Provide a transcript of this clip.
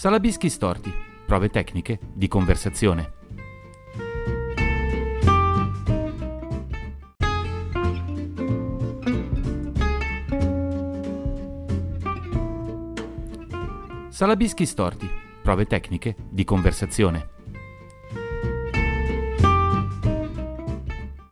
Salabischi storti, prove tecniche di conversazione. Salabischi storti, prove tecniche di conversazione.